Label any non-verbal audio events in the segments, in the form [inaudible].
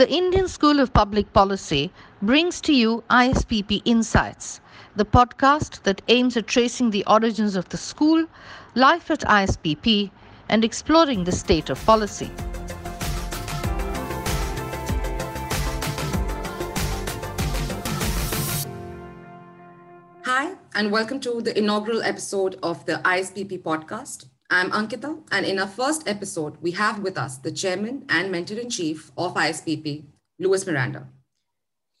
The Indian School of Public Policy brings to you ISPP Insights, the podcast that aims at tracing the origins of the school, life at ISPP, and exploring the state of policy. Hi, and welcome to the inaugural episode of the ISPP podcast. I'm Ankita, and in our first episode, we have with us the chairman and mentor in chief of ISPP, Luis Miranda.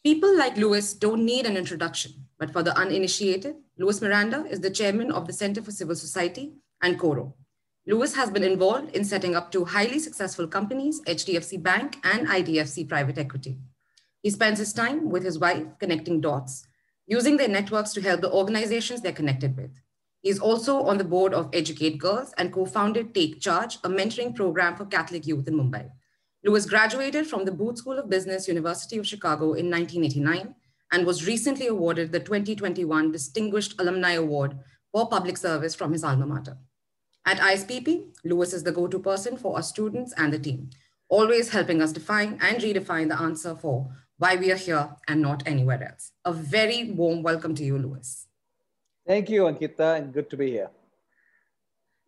People like Luis don't need an introduction, but for the uninitiated, Luis Miranda is the chairman of the Center for Civil Society and Coro. Luis has been involved in setting up two highly successful companies, HDFC Bank and IDFC Private Equity. He spends his time with his wife connecting dots, using their networks to help the organizations they're connected with. He's also on the board of Educate Girls and co-founded Take Charge, a mentoring program for Catholic youth in Mumbai. Luis graduated from the Booth School of Business, University of Chicago in 1989 and was recently awarded the 2021 Distinguished Alumni Award for public service from his alma mater. At ISPP, Luis is the go-to person for our students and the team, always helping us define and redefine the answer for why we are here and not anywhere else. A very warm welcome to you, Luis. Thank you, Ankita, and good to be here.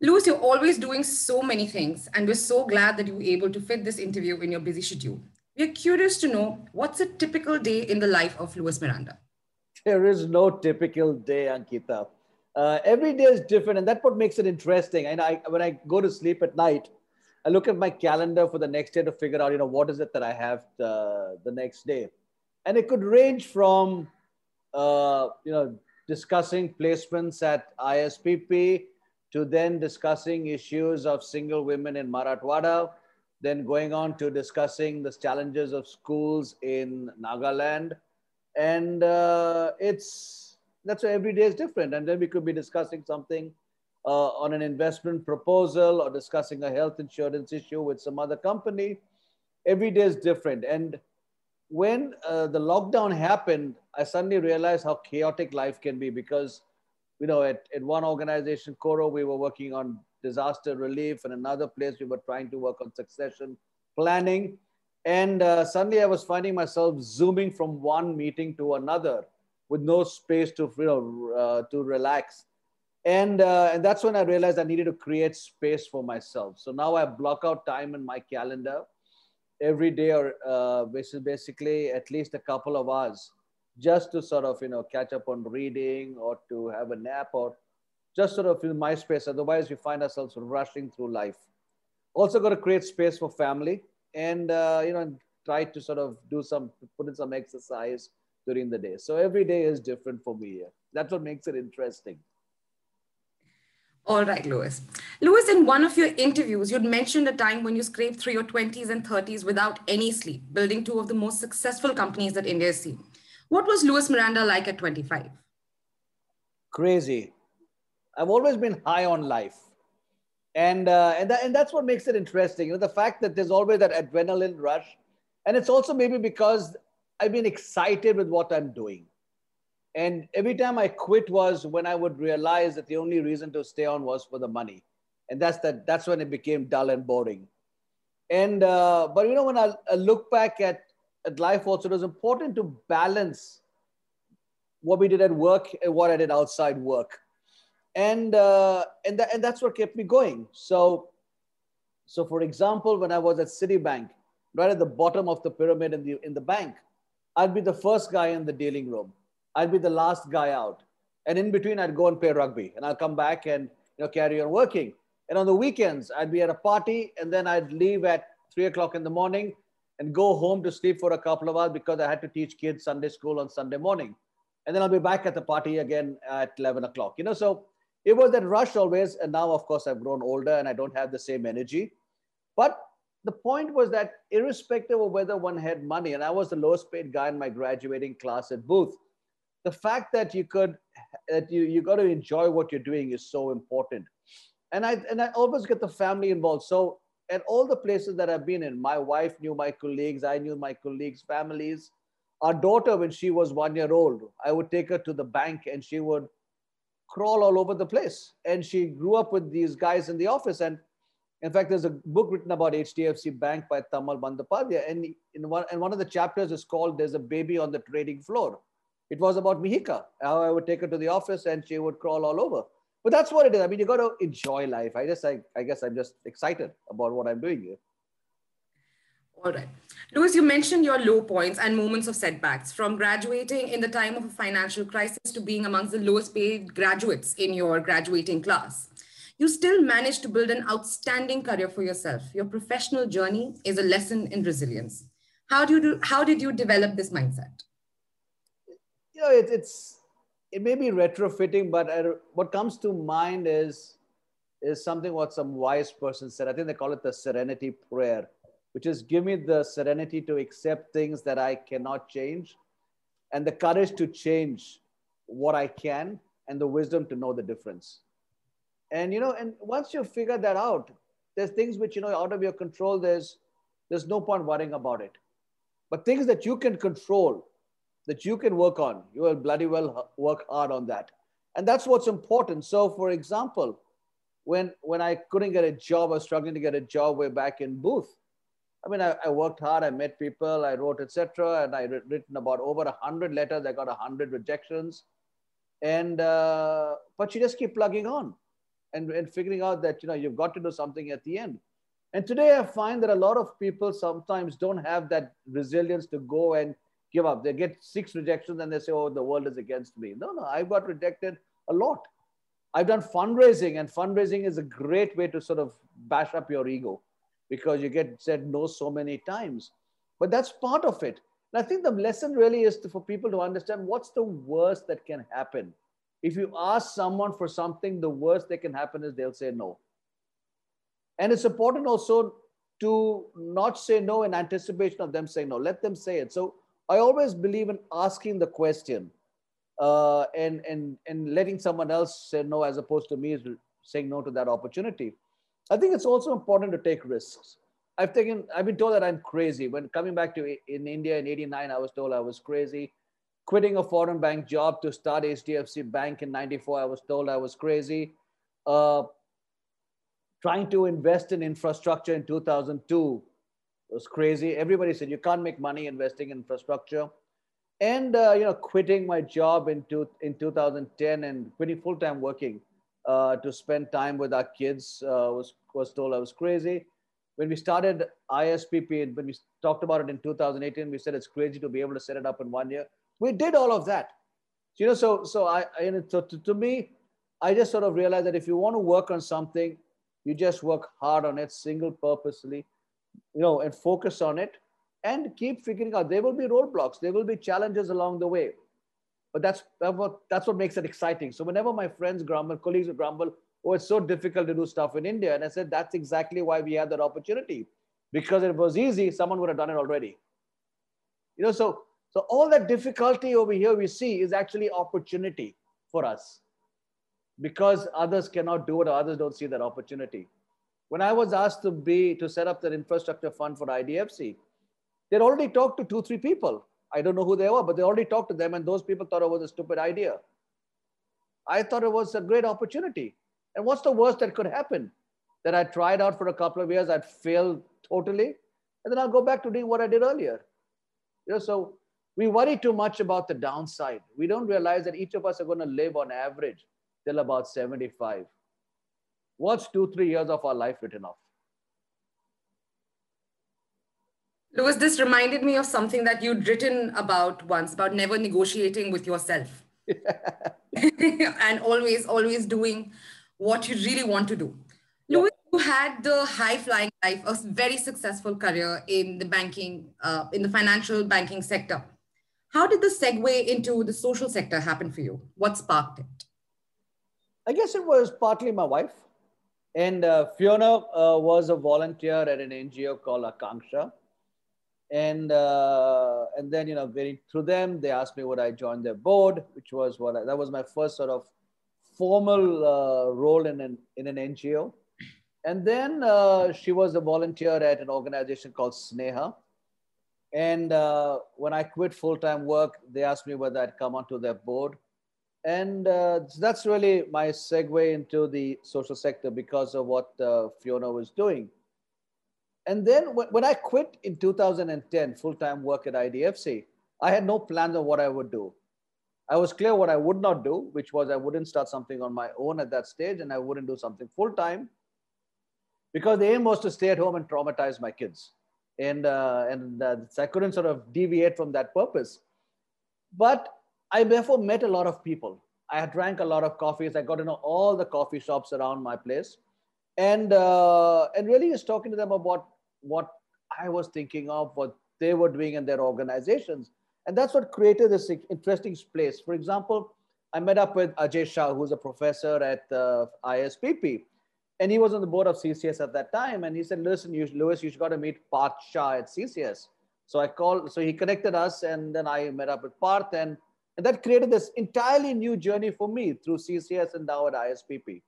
Luis, you're always doing so many things, and we're so glad that you were able to fit this interview in your busy schedule. We're curious to know what's a typical day in the life of Luis Miranda? There is no typical day, Ankita. Uh, every day is different, and that's what makes it interesting. And I, when I go to sleep at night, I look at my calendar for the next day to figure out, you know, what is it that I have the, uh, the next day, and it could range from, uh, you know, discussing placements at ISPP to then discussing issues of single women in Marathwada, then going on to discussing the challenges of schools in Nagaland. And uh, it's, that's why every day is different. And then we could be discussing something uh, on an investment proposal or discussing a health insurance issue with some other company. Every day is different. And when uh, the lockdown happened, I suddenly realized how chaotic life can be because, you know, at, at one organization, Coro, we were working on disaster relief, and another place we were trying to work on succession planning. And uh, suddenly I was finding myself zooming from one meeting to another with no space to, you know, uh, to relax. And, uh, and that's when I realized I needed to create space for myself. So now I block out time in my calendar every day or uh, basically at least a couple of hours just to sort of you know catch up on reading or to have a nap or just sort of in my space. Otherwise we find ourselves rushing through life. Also got to create space for family and uh, you know try to sort of do some put in some exercise during the day. So every day is different for me that's what makes it interesting all right, Luis. Luis, in one of your interviews, you'd mentioned a time when you scraped through your 20s and 30s without any sleep, building two of the most successful companies that India has seen. What was Luis Miranda like at 25? Crazy. I've always been high on life. And, uh, and, that, and that's what makes it interesting. You know, the fact that there's always that adrenaline rush. And it's also maybe because I've been excited with what I'm doing. And every time I quit was when I would realize that the only reason to stay on was for the money. And that's, that, that's when it became dull and boring. And, uh, but you know, when I, I look back at, at life also, it was important to balance what we did at work and what I did outside work. And, uh, and, and that's what kept me going. So, so for example, when I was at Citibank, right at the bottom of the pyramid in the, in the bank, I'd be the first guy in the dealing room I'd be the last guy out. And in between, I'd go and play rugby and I'll come back and you know, carry on working. And on the weekends, I'd be at a party and then I'd leave at three o'clock in the morning and go home to sleep for a couple of hours because I had to teach kids Sunday school on Sunday morning. And then I'll be back at the party again at 11 o'clock. You know, so it was that rush always. And now, of course, I've grown older and I don't have the same energy. But the point was that irrespective of whether one had money, and I was the lowest paid guy in my graduating class at Booth, the fact that you could that you you got to enjoy what you're doing is so important. And i and i always get the family involved. So at all the places that i've been in my wife knew my colleagues i knew my colleagues families. Our daughter when she was one year old i would take her to the bank and she would crawl all over the place. And she grew up with these guys in the office. And In fact, there's a book written about HDFC Bank by Tamal Bandyopadhyay, and in one and one of the chapters is called "There's a Baby on the Trading Floor." It was about Mihika, how I would take her to the office and she would crawl all over. But that's what it is. I mean, you got to enjoy life. I just, I, I guess, I'm just excited about what I'm doing here. All right. Luis, you mentioned your low points and moments of setbacks from graduating in the time of a financial crisis to being amongst the lowest paid graduates in your graduating class. You still managed to build an outstanding career for yourself. Your professional journey is a lesson in resilience. How, do you do, how did you develop this mindset? Know, it, it's, it may be retrofitting, but I, what comes to mind is, is something what some wise person said. I think they call it the serenity prayer which is give me the serenity to accept things that I cannot change and the courage to change what I can and the wisdom to know the difference. And you know, and once you figure that out, there's things which you know out of your control. There's there's no point worrying about it. But things that you can control, that you can work on, you will bloody well work hard on that. And that's what's important. So, for example, when when I couldn't get a job, I was struggling to get a job way back in Booth. I mean, I, I worked hard, I met people, I wrote, etc. And I written about over a hundred letters. I got a hundred rejections. And, uh, but you just keep plugging on and, and figuring out that, you know, you've got to do something at the end. And today I find that a lot of people sometimes don't have that resilience to go and give up. They get six rejections and they say, oh, the world is against me. No, no, I've got rejected a lot. I've done fundraising, and fundraising is a great way to sort of bash up your ego because you get said no so many times. But that's part of it. And I think the lesson really is to, for people to understand what's the worst that can happen. If you ask someone for something, the worst that can happen is they'll say no. And it's important also to not say no in anticipation of them saying no. Let them say it. So I always believe in asking the question uh, and, and, and letting someone else say no as opposed to me saying no to that opportunity. I think it's also important to take risks. I've taken, I've been told that I'm crazy. When coming back to in India in 89, I was told I was crazy. Quitting a foreign bank job to start HDFC Bank in 94, I was told I was crazy. Uh, trying to invest in infrastructure in 2002 was crazy. Everybody said you can't make money investing in infrastructure. And, uh, you know, quitting my job in, two, in 2010 and quitting full-time working uh, to spend time with our kids. Uh, was was told I was crazy. When we started ISPP, when we talked about it in 2018, we said it's crazy to be able to set it up in one year. We did all of that. You know, so so I, I so to, to me, I just sort of realized that if you want to work on something, you just work hard on it, single purposely, you know, and focus on it, and keep figuring out. There will be roadblocks, there will be challenges along the way but that's, that's what, that's what makes it exciting. So whenever my friends grumble, colleagues grumble, oh, it's so difficult to do stuff in India. And I said, that's exactly why we had that opportunity. Because it was easy, someone would have done it already. You know, so, so all that difficulty over here we see is actually opportunity for us because others cannot do it or others don't see that opportunity. When I was asked to be, to set up that infrastructure fund for IDFC, they'd already talked to two, three people I don't know who they were, but they already talked to them, and those people thought it was a stupid idea. I thought it was a great opportunity. And what's the worst that could happen? That I tried out for a couple of years, I'd failed totally, and then I'll go back to doing what I did earlier. You know, so we worry too much about the downside. We don't realize that each of us are going to live on average till about 75. What's two, three years of our life written off? Luis, this reminded me of something that you'd written about once about never negotiating with yourself [laughs] and always, always doing what you really want to do. Yeah. Luis, you had the high flying life, a very successful career in the banking, uh, in the financial banking sector. How did the segue into the social sector happen for you? What sparked it? I guess it was partly my wife. And uh, Fiona uh, was a volunteer at an NGO called Akanksha. And uh, and then you know getting through them they asked me would i join their board which was what I, that was my first sort of formal uh, role in an in an ngo and then uh, she was a volunteer at an organization called sneha. And uh, when i quit full-time work they asked me whether i'd come onto their board and uh, that's really my segue into the social sector because of what uh, Fiona was doing. And then when I quit in 2010, full time work at IDFC, I had no plans on what I would do. I was clear what I would not do, which was I wouldn't start something on my own at that stage and I wouldn't do something full time because the aim was to stay at home and traumatize my kids. And, uh, and uh, I couldn't sort of deviate from that purpose. But I therefore met a lot of people. I had drank a lot of coffees. I got to know all the coffee shops around my place, and uh, and really just talking to them about what I was thinking of, what they were doing in their organizations, and that's what created this interesting place. For example, I met up with Ajay Shah, who's a professor at uh, ISPP, and he was on the board of CCS at that time. And he said, "Listen, you, Luis, you should got to meet Parth Shah at CCS." So I called. So he connected us, and then I met up with Parth and and that created this entirely new journey for me through CCS and now at ISPP.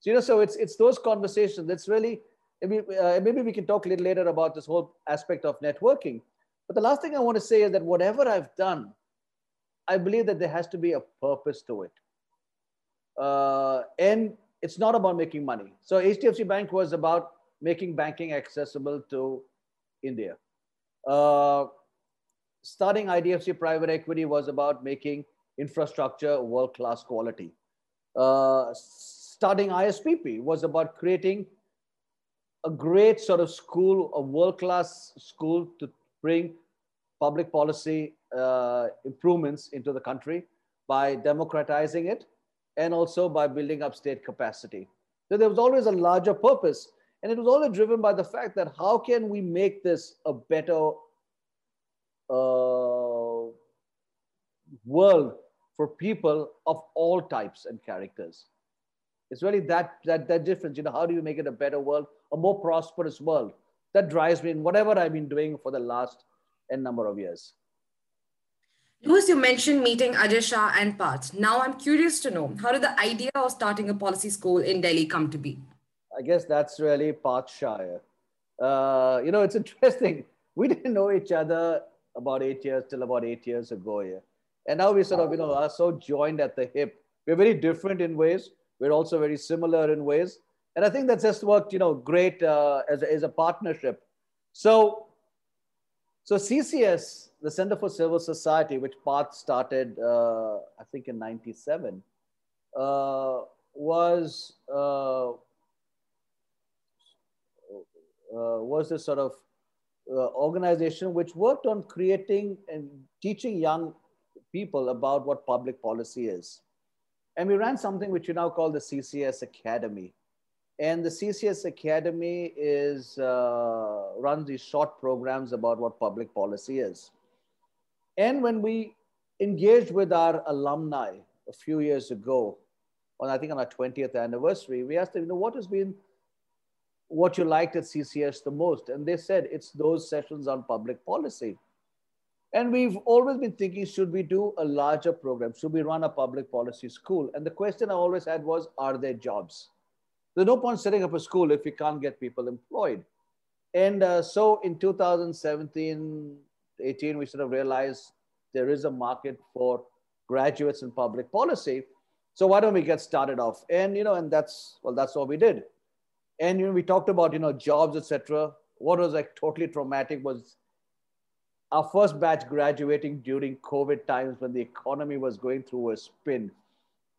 So, you know, so it's, it's those conversations that's really, maybe, uh, maybe we can talk a little later about this whole aspect of networking. But the last thing I want to say is that whatever I've done, I believe that there has to be a purpose to it. Uh, and it's not about making money. So HDFC Bank was about making banking accessible to India. Uh, starting IDFC private equity was about making infrastructure world-class quality. Uh, starting ISPP was about creating a great sort of school, a world-class school to bring public policy uh, improvements into the country by democratizing it and also by building up state capacity. So there was always a larger purpose and it was always driven by the fact that how can we make this a better uh, world for people of all types and characters. It's really that, that, that difference. You know, how do you make it a better world, a more prosperous world? That drives me in whatever I've been doing for the last n number of years. Luis, you mentioned meeting Ajay Shah and Parth. Now I'm curious to know, how did the idea of starting a policy school in Delhi come to be? I guess that's really Parth Shah. Uh, you know, it's interesting. [laughs] We didn't know each other about eight years till about eight years ago. Yeah. And now we sort of, you know, are so joined at the hip. We're very different in ways. We're also very similar in ways. And I think that's just worked, you know, great uh, as, a, as a partnership. So, so CCS, the Center for Civil Society, which Parth started, uh, I think in 97, uh, was, uh, uh, was this sort of organization which worked on creating and teaching young people about what public policy is. And we ran something which you now call the CCS Academy. And the CCS Academy is uh, runs these short programs about what public policy is. And when we engaged with our alumni a few years ago, on I think on our 20th anniversary, we asked them, you know, what has been what you liked at CCS the most. And they said it's those sessions on public policy. And we've always been thinking, should we do a larger program? Should we run a public policy school? And the question I always had was, are there jobs? There's no point setting up a school if we can't get people employed. And uh, so in 2017, 18, we sort of realized there is a market for graduates in public policy. So why don't we get started off? And, you know, and that's, well, that's what we did and you know we talked about you know jobs etc what was like totally traumatic was our first batch graduating during covid times when the economy was going through a spin.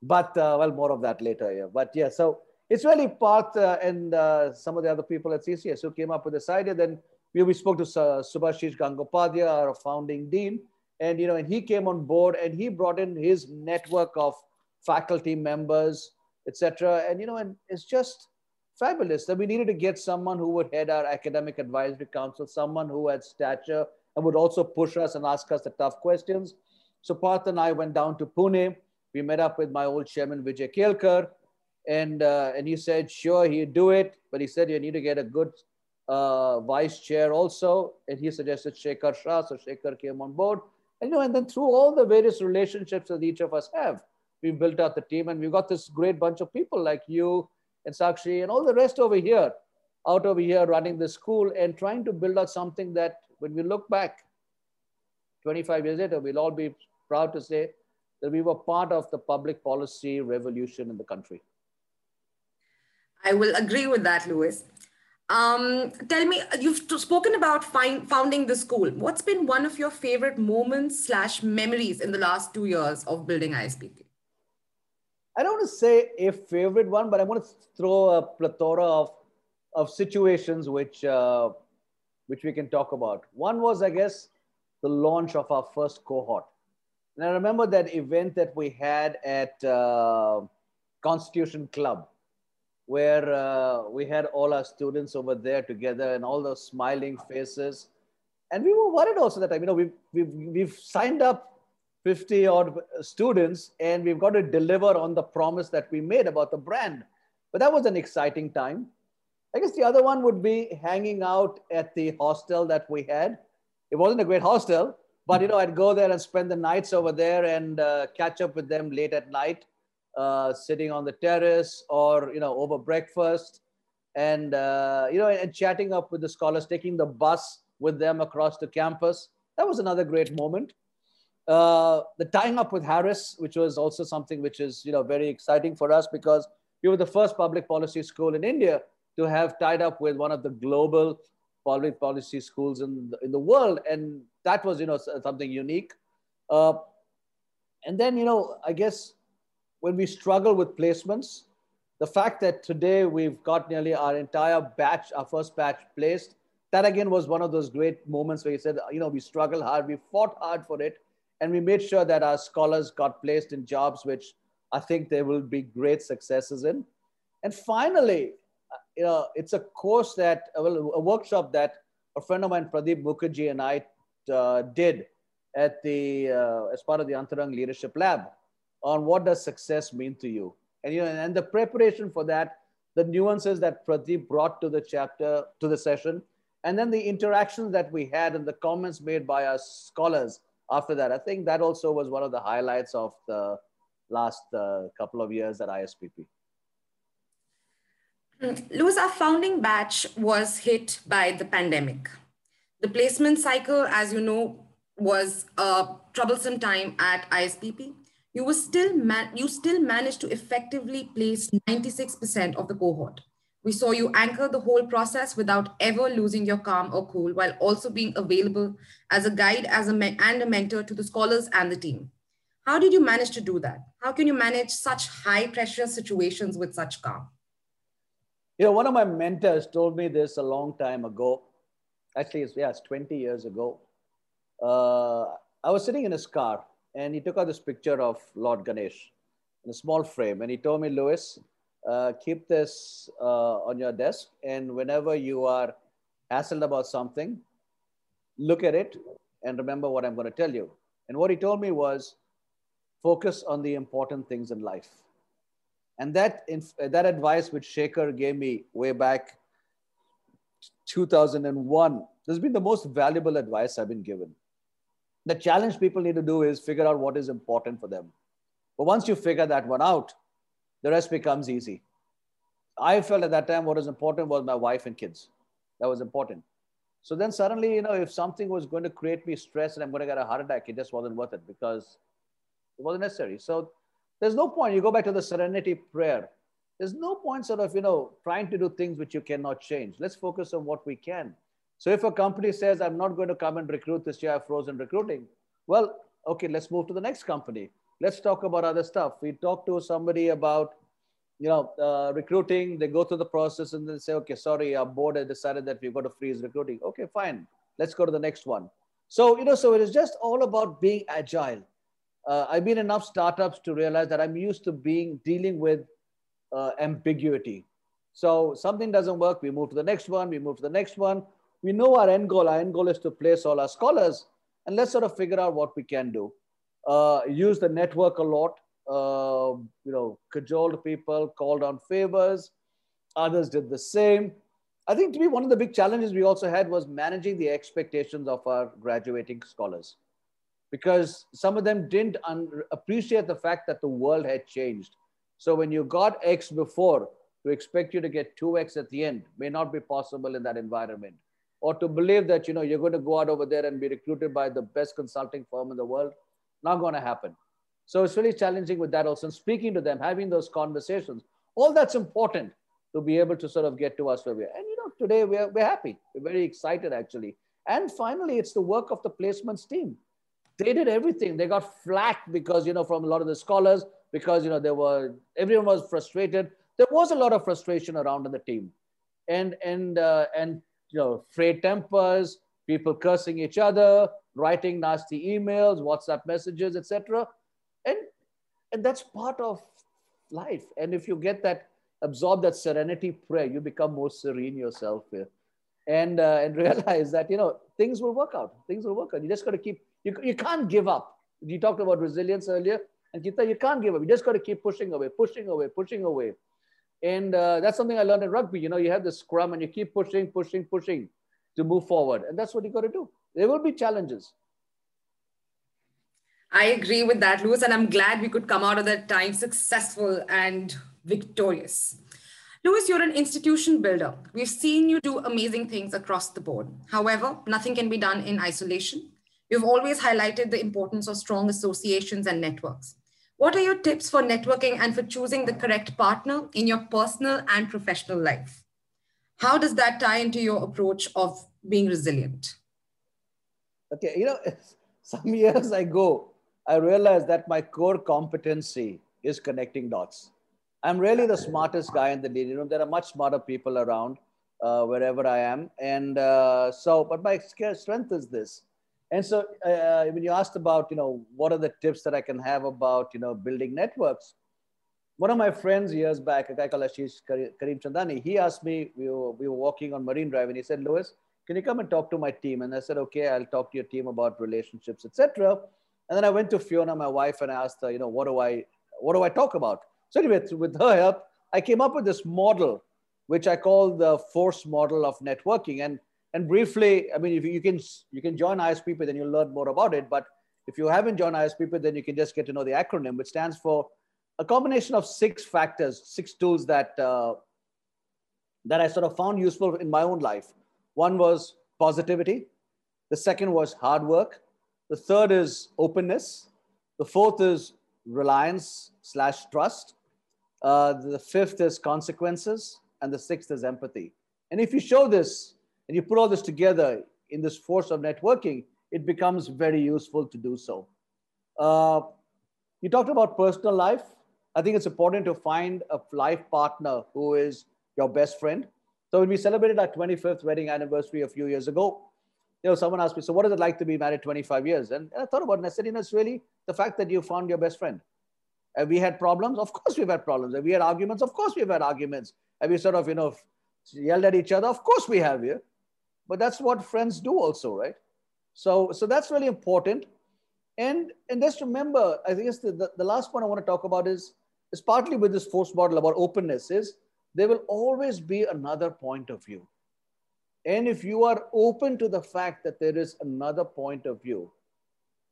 But uh, well more of that later yeah. But yeah so it's really Parth uh, and uh, some of the other people at ccs who came up with this idea. Then we, we spoke to uh, subhashish gangopadhyay our founding dean. And you know and he came on board and he brought in his network of faculty members etc and you know and it's just fabulous that we needed to get someone who would head our academic advisory council, someone who had stature and would also push us and ask us the tough questions. So Parth and I went down to Pune. We met up with my old chairman, Vijay Kelkar, and, uh, and he said, sure, he'd do it. But he said, you need to get a good uh, vice chair also. And he suggested Shekhar Shah. So Shekhar came on board. And, you know, and then through all the various relationships that each of us have, we built out the team and we got this great bunch of people like you, and Sakshi and all the rest over here, out over here running the school and trying to build out something that when we look back 25 years later, we'll all be proud to say that we were part of the public policy revolution in the country. I will agree with that, Luis. Um, tell me, you've spoken about find, founding the school. What's been one of your favorite moments slash memories in the last two years of building ISPP? I don't want to say a favorite one, but I want to throw a plethora of, of situations which, uh, which we can talk about. One was, I guess, the launch of our first cohort. And I remember that event that we had at uh, Constitution Club, where uh, we had all our students over there together and all those smiling faces. And we were worried also that you know, we've, we've, we've signed up 50 odd students and we've got to deliver on the promise that we made about the brand. But that was an exciting time. I guess the other one would be hanging out at the hostel that we had. It wasn't a great hostel, but you know, I'd go there and spend the nights over there and uh, catch up with them late at night, uh, sitting on the terrace or you know over breakfast, and uh, you know, and chatting up with the scholars, taking the bus with them across the campus. That was another great moment. Uh, the tying up with Harris, which was also something which is you know very exciting for us because we were the first public policy school in India to have tied up with one of the global public policy schools in the, in the world. And that was, you know, something unique. Uh, and then, you know, I guess when we struggle with placements, the fact that today we've got nearly our entire batch, our first batch placed, that again was one of those great moments where you said, you know, we struggled hard, we fought hard for it, and we made sure that our scholars got placed in jobs which I think they will be great successes in. And finally, you know, it's a course that, well, a workshop that a friend of mine, Pradeep Mukherjee, and I uh, did at the, uh, as part of the Antarang Leadership Lab on what does success mean to you. And, you know, and the preparation for that, the nuances that Pradeep brought to the chapter, to the session, and then the interactions that we had and the comments made by our scholars after that. I think that also was one of the highlights of the last uh, couple of years at ISPP. Luis, our founding batch was hit by the pandemic. The placement cycle, as you know, was a troublesome time at ISPP. You were still man- you still managed to effectively place 96% of the cohort. We saw you anchor the whole process without ever losing your calm or cool, while also being available as a guide as a and a mentor to the scholars and the team. How did you manage to do that? How can you manage such high pressure situations with such calm? You know, one of my mentors told me this a long time ago. Actually, it's, yeah, it's 20 years ago. Uh, I was sitting in his car and he took out this picture of Lord Ganesh in a small frame. And he told me, Luis, uh, keep this uh, on your desk. And whenever you are hassled about something, look at it and remember what I'm going to tell you. And what he told me was focus on the important things in life. And that, that advice which Shaker gave me way back 2001 has been the most valuable advice I've been given. The challenge people need to do is figure out what is important for them. But once you figure that one out, the rest becomes easy. I felt at that time what was important was my wife and kids. That was important. So then suddenly, you know, if something was going to create me stress and I'm going to get a heart attack, it just wasn't worth it because it wasn't necessary. So there's no point. You go back to the serenity prayer. There's no point sort of, you know, trying to do things which you cannot change. Let's focus on what we can. So if a company says, I'm not going to come and recruit this year, I've frozen recruiting. Well, okay, let's move to the next company. Let's talk about other stuff. We talk to somebody about, you know, uh, recruiting. They go through the process and then say, okay, sorry, our board has decided that we've got to freeze recruiting. Okay, fine. Let's go to the next one. So, you know, so it is just all about being agile uh, I've been enough startups to realize that I'm used to being dealing with uh, ambiguity. So something doesn't work, we move to the next one, we move to the next one. We know our end goal. Our end goal is to place all our scholars, and let's sort of figure out what we can do. Uh, use the network a lot. Uh, you know, cajoled people, called on favors. Others did the same. I think to me, one of the big challenges we also had was managing the expectations of our graduating scholars because some of them didn't appreciate the fact that the world had changed. So when you got X before, to expect you to get 2X at the end may not be possible in that environment. Or to believe that you know you're going to go out over there and be recruited by the best consulting firm in the world, not going to happen. So it's really challenging with that also. And speaking to them, having those conversations, all that's important to be able to sort of get to us where we are. And you know, today we're, we're happy. We're very excited actually. And finally, it's the work of the placements team. They did everything. They got flack because, you know, from a lot of the scholars, because, you know, they were, everyone was frustrated. There was a lot of frustration around in the team. And, and, uh, and, you know, frayed tempers, people cursing each other, writing nasty emails, WhatsApp messages, etc and and that's part of life. And if you get that absorb that serenity prayer you become more serene yourself here. And uh, and [laughs] realize that you know things will work out. Things will work out. You just got to keep you, you can't give up. You talked about resilience earlier Ankita, you can't give up. You just got to keep pushing away pushing away pushing away. And uh, that's something i learned in rugby. You know you have the scrum and you keep pushing pushing pushing to move forward. And that's what you got to do there will be challenges I agree with that, Luis, and I'm glad we could come out of that time successful and victorious. Luis, you're an institution builder. We've seen you do amazing things across the board. However, nothing can be done in isolation. You've always highlighted the importance of strong associations and networks. What are your tips for networking and for choosing the correct partner in your personal and professional life? How does that tie into your approach of being resilient? Okay, you know, [laughs] some years ago, I realized that my core competency is connecting dots. I'm really the smartest guy in the dealing room. There are much smarter people around uh, wherever I am. And uh, so, but my strength is this. And so uh, when you asked about, you know, what are the tips that I can have about, you know, building networks? One of my friends years back, a guy called Ashish Karamchandani, he asked me, we were, we were walking on Marine Drive and he said, Luis, can you come and talk to my team? And I said, okay, I'll talk to your team about relationships, etc. And then I went to Fiona, my wife, and I asked her, you know, what do I, what do I talk about? So anyway, with her help, I came up with this model, which I call the force model of networking. And and briefly, I mean, if you can you can join ISPP, then you'll learn more about it. But if you haven't joined ISPP, then you can just get to know the acronym, which stands for a combination of six factors, six tools that uh, that I sort of found useful in my own life. One was positivity. The second was hard work. The third is openness. The fourth is reliance slash trust. Uh, the fifth is consequences. And the sixth is empathy. And if you show this and you put all this together in this force of networking, it becomes very useful to do so. Uh, you talked about personal life. I think it's important to find a life partner who is your best friend. So when we celebrated our 25th wedding anniversary a few years ago, you know, someone asked me, so what is it like to be married 25 years? And, and I thought about it I said, you know, it's really the fact that you found your best friend. Have we had problems? Of course we've had problems. Have we had arguments? Of course we've had arguments. Have we sort of, you know, yelled at each other? Of course we have here. But that's what friends do also, right? So, so that's really important. And, and just remember, I think the, the, the last point I want to talk about is, is partly with this force model about openness is there will always be another point of view. And if you are open to the fact that there is another point of view,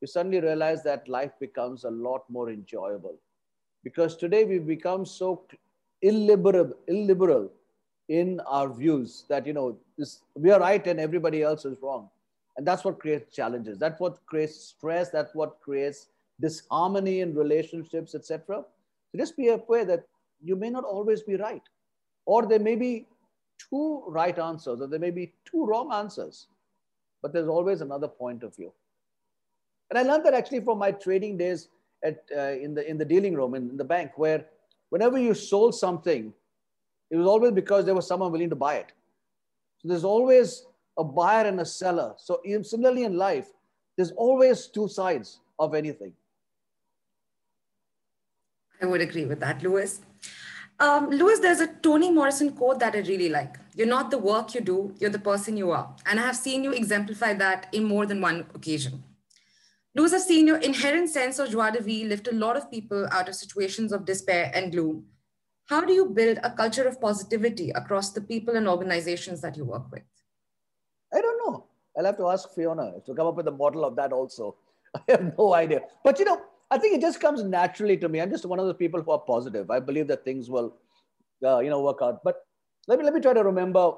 you suddenly realize that life becomes a lot more enjoyable. Because today we've become so illiberal, illiberal in our views that, you know, this, we are right and everybody else is wrong. And that's what creates challenges. That's what creates stress. That's what creates disharmony in relationships, etc. So just be aware that you may not always be right. Or there may be two right answers or there may be two wrong answers, but there's always another point of view. And I learned that actually from my trading days at, uh, in, the, in the dealing room in, in the bank, where whenever you sold something, it was always because there was someone willing to buy it. So there's always a buyer and a seller. So similarly in life, there's always two sides of anything. I would agree with that, Luis. Um, Luis, there's a Toni Morrison quote that I really like. You're not the work you do, you're the person you are. And I have seen you exemplify that in more than one occasion. Luis, I've seen your inherent sense of joie de vivre lift a lot of people out of situations of despair and gloom. How do you build a culture of positivity across the people and organizations that you work with? I don't know. I'll have to ask Fiona to come up with a model of that also. [laughs] I have no idea. But you know, I think it just comes naturally to me. I'm just one of those people who are positive. I believe that things will, uh, you know, work out. But let me let me try to remember.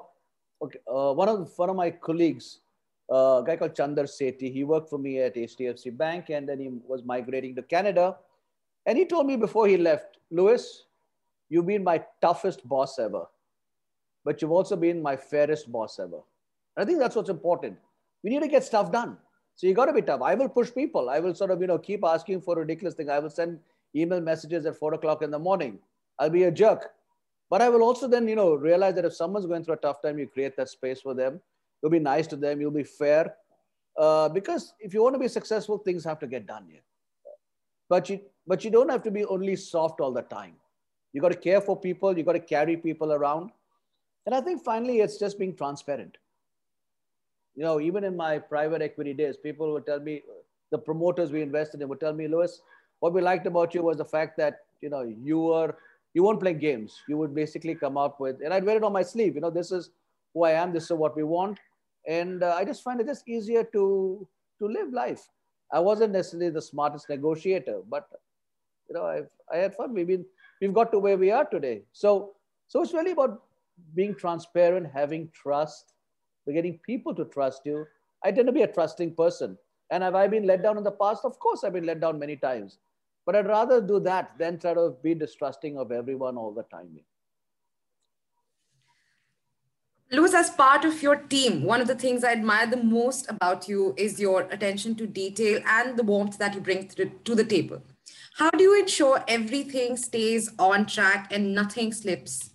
Okay, uh, one of one of my colleagues, uh, a guy called Chandar Sethi, he worked for me at HDFC Bank, and then he was migrating to Canada. And he told me before he left, Luis, you've been my toughest boss ever, but you've also been my fairest boss ever. And I think that's what's important. We need to get stuff done. So you got to be tough. I will push people. I will sort of, you know, keep asking for ridiculous things. I will send email messages at four o'clock in the morning. I'll be a jerk. But I will also then, you know, realize that if someone's going through a tough time, you create that space for them. You'll be nice to them. You'll be fair. Uh, because if you want to be successful, things have to get done here. But you, but you don't have to be only soft all the time. You got to care for people. You got to carry people around. And I think finally, it's just being transparent. You know, even in my private equity days, people would tell me, the promoters we invested in would tell me, Luis, what we liked about you was the fact that you know you were you won't play games. You would basically come up with, and I'd wear it on my sleeve. You know, this is who I am. This is what we want, and uh, I just find it just easier to to live life. I wasn't necessarily the smartest negotiator, but you know, I've, I had fun. We've been, we've got to where we are today. So, so it's really about being transparent, having trust, getting people to trust you. I tend to be a trusting person. And have I been let down in the past? Of course, I've been let down many times. But I'd rather do that than try to be distrusting of everyone all the time. Luis, as part of your team, one of the things I admire the most about you is your attention to detail and the warmth that you bring to the table. How do you ensure everything stays on track and nothing slips?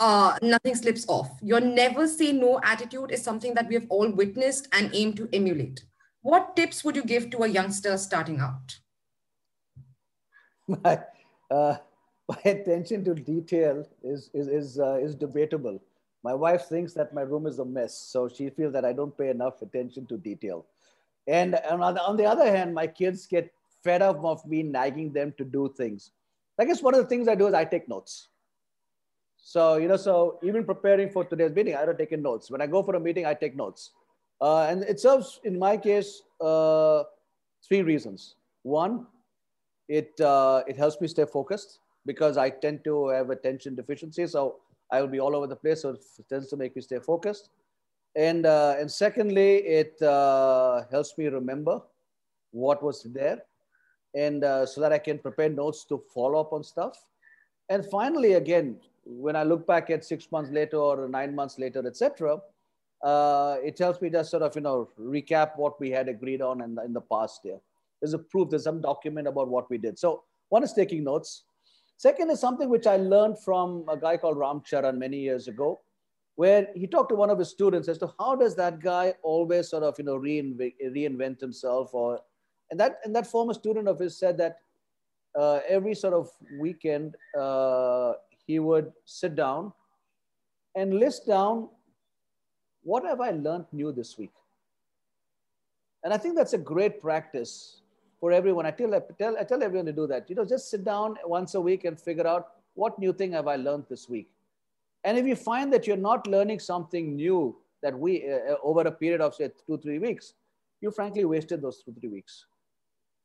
Uh, nothing slips off. Your never say no attitude is something that we have all witnessed and aim to emulate. What tips would you give to a youngster starting out? [laughs] My, uh, my attention to detail is, is, is, uh, is debatable my wife thinks that my room is a mess, so she feels that I don't pay enough attention to detail. And, on, the, on the other hand, my kids get fed up of me nagging them to do things. I guess one of the things I do is I take notes. So, you know, so even preparing for today's meeting, I don't take in notes. When I go for a meeting, I take notes. Uh, and it serves, in my case, uh, three reasons. One, it, uh, it helps me stay focused because I tend to have attention deficiency. So I will be all over the place, so it tends to make me stay focused. And, uh, and secondly, it uh, helps me remember what was there and uh, so that I can prepare notes to follow up on stuff. And finally, again, when I look back at six months later or nine months later, etc., uh, it helps me just sort of you know recap what we had agreed on in the, in the past year. There's a proof, there's some document about what we did. So one is taking notes. Second is something which I learned from a guy called Ram Charan many years ago, where he talked to one of his students as to how does that guy always sort of you know reinvent, reinvent himself or and that and that former student of his said that uh, every sort of weekend uh, he would sit down and list down what have I learned new this week. And I think that's a great practice for everyone. I tell, I tell, I tell everyone to do that. You know, just sit down once a week and figure out what new thing have I learned this week. And if you find that you're not learning something new that we uh, uh, over a period of say two three weeks, you frankly wasted those two three weeks.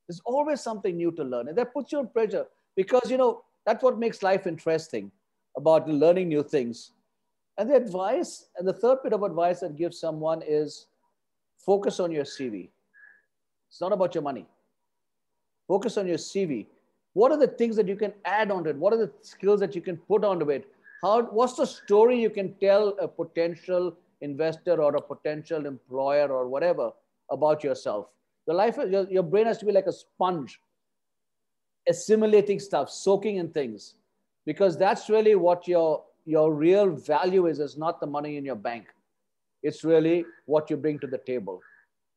There's always something new to learn, and that puts you in pressure because you know that's what makes life interesting about learning new things. And the advice, and the third bit of advice that gives someone is focus on your CV. It's not about your money. Focus on your CV. What are the things that you can add onto it? What are the skills that you can put onto it? How, what's the story you can tell a potential investor or a potential employer or whatever about yourself? The life, your, your brain has to be like a sponge, assimilating stuff, soaking in things, because that's really what your your real value is. Is not the money in your bank. It's really what you bring to the table.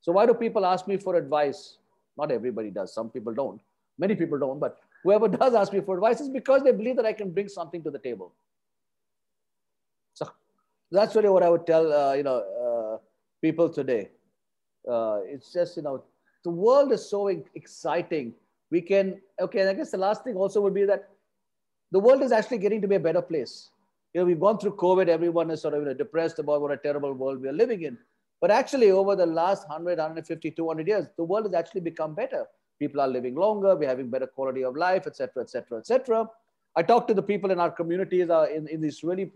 So why do people ask me for advice? Not everybody does. Some people don't. Many people don't. But whoever [laughs] does ask me for advice is because they believe that I can bring something to the table. So that's really what I would tell uh, you know uh, people today. Uh, it's just you know the world is so exciting. We can okay. and I guess the last thing also would be that the world is actually getting to be a better place. You know, we've gone through COVID. Everyone is sort of you know, depressed about what a terrible world we are living in. But actually, over the last 100, 150, 200 years, the world has actually become better. People are living longer, we're having better quality of life, etc., etc., etc. I talk to the people in our communities, uh, in, in these really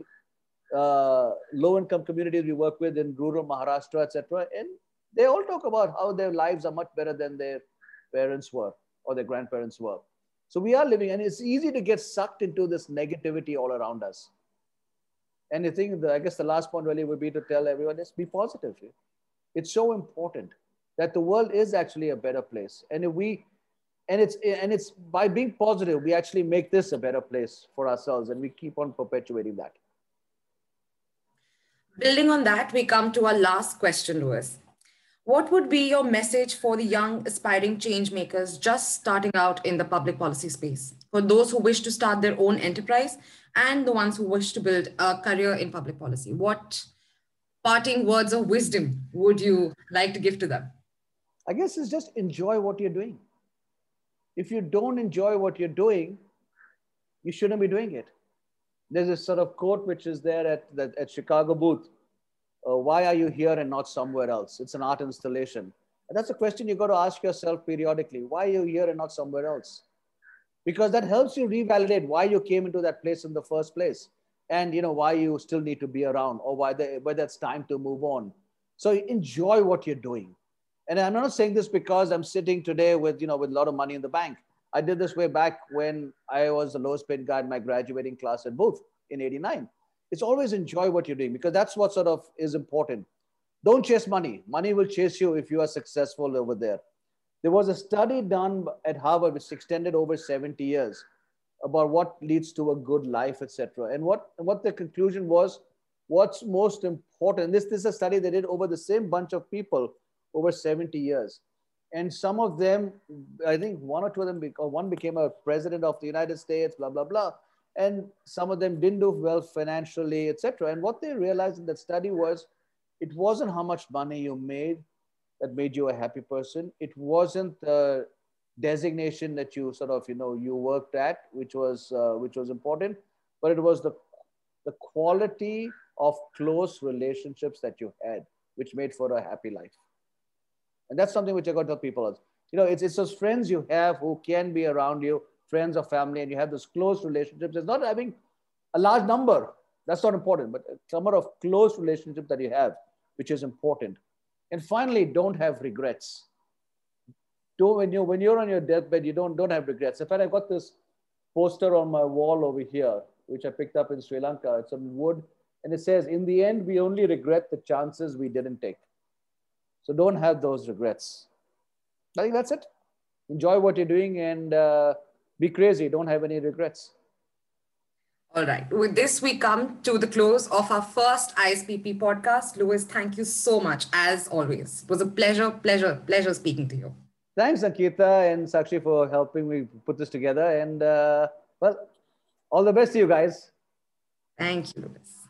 uh, low income communities we work with in rural Maharashtra, etc. And they all talk about how their lives are much better than their parents were or their grandparents were. So we are living, and it's easy to get sucked into this negativity all around us. And I think, the, I guess the last point really would be to tell everyone is be positive. It's so important that the world is actually a better place. And if we, and it's and it's by being positive, we actually make this a better place for ourselves, and we keep on perpetuating that. Building on that, we come to our last question, Luis. What would be your message for the young aspiring change makers just starting out in the public policy space? For those who wish to start their own enterprise and the ones who wish to build a career in public policy, what parting words of wisdom would you like to give to them? I guess it's just enjoy what you're doing. If you don't enjoy what you're doing, you shouldn't be doing it. There's a sort of quote which is there at, the, at Chicago booth uh, why are you here and not somewhere else? It's an art installation. And that's a question you got to ask yourself periodically. Why are you here and not somewhere else? Because that helps you revalidate why you came into that place in the first place and you know why you still need to be around or why the, whether it's time to move on. So enjoy what you're doing. And I'm not saying this because I'm sitting today with, you know, with a lot of money in the bank. I did this way back when I was the lowest paid guy in my graduating class at Booth in 89 it's always enjoy what you're doing because that's what sort of is important. Don't chase money. Money will chase you if you are successful over there. There was a study done at Harvard which extended over 70 years about what leads to a good life, etc. And what, what the conclusion was, what's most important, this, this is a study they did over the same bunch of people over 70 years. And some of them, I think one or two of them, one became a president of the United States, blah, blah, blah and some of them didn't do well financially, etc. And what they realized in that study was it wasn't how much money you made that made you a happy person. It wasn't the designation that you sort of you know you worked at, which was uh, which was important, but it was the the quality of close relationships that you had, which made for a happy life. And that's something which I got to tell people. You know, it's, it's those friends you have who can be around you friends or family and you have those close relationships. It's not having a large number. That's not important, but a number of close relationships that you have, which is important. And finally, don't have regrets. Don't, when, you, when you're on your deathbed, you don't, don't have regrets. In fact, I got this poster on my wall over here, which I picked up in Sri Lanka. It's on wood. And it says, in the end, we only regret the chances we didn't take. So don't have those regrets. I think that's it. Enjoy what you're doing and uh, be crazy. Don't have any regrets. All right. With this, we come to the close of our first ISPP podcast. Luis, thank you so much, as always. It was a pleasure, pleasure, pleasure speaking to you. Thanks, Ankita and Sakshi, for helping me put this together. And, uh, well, all the best to you guys. Thank you, Luis.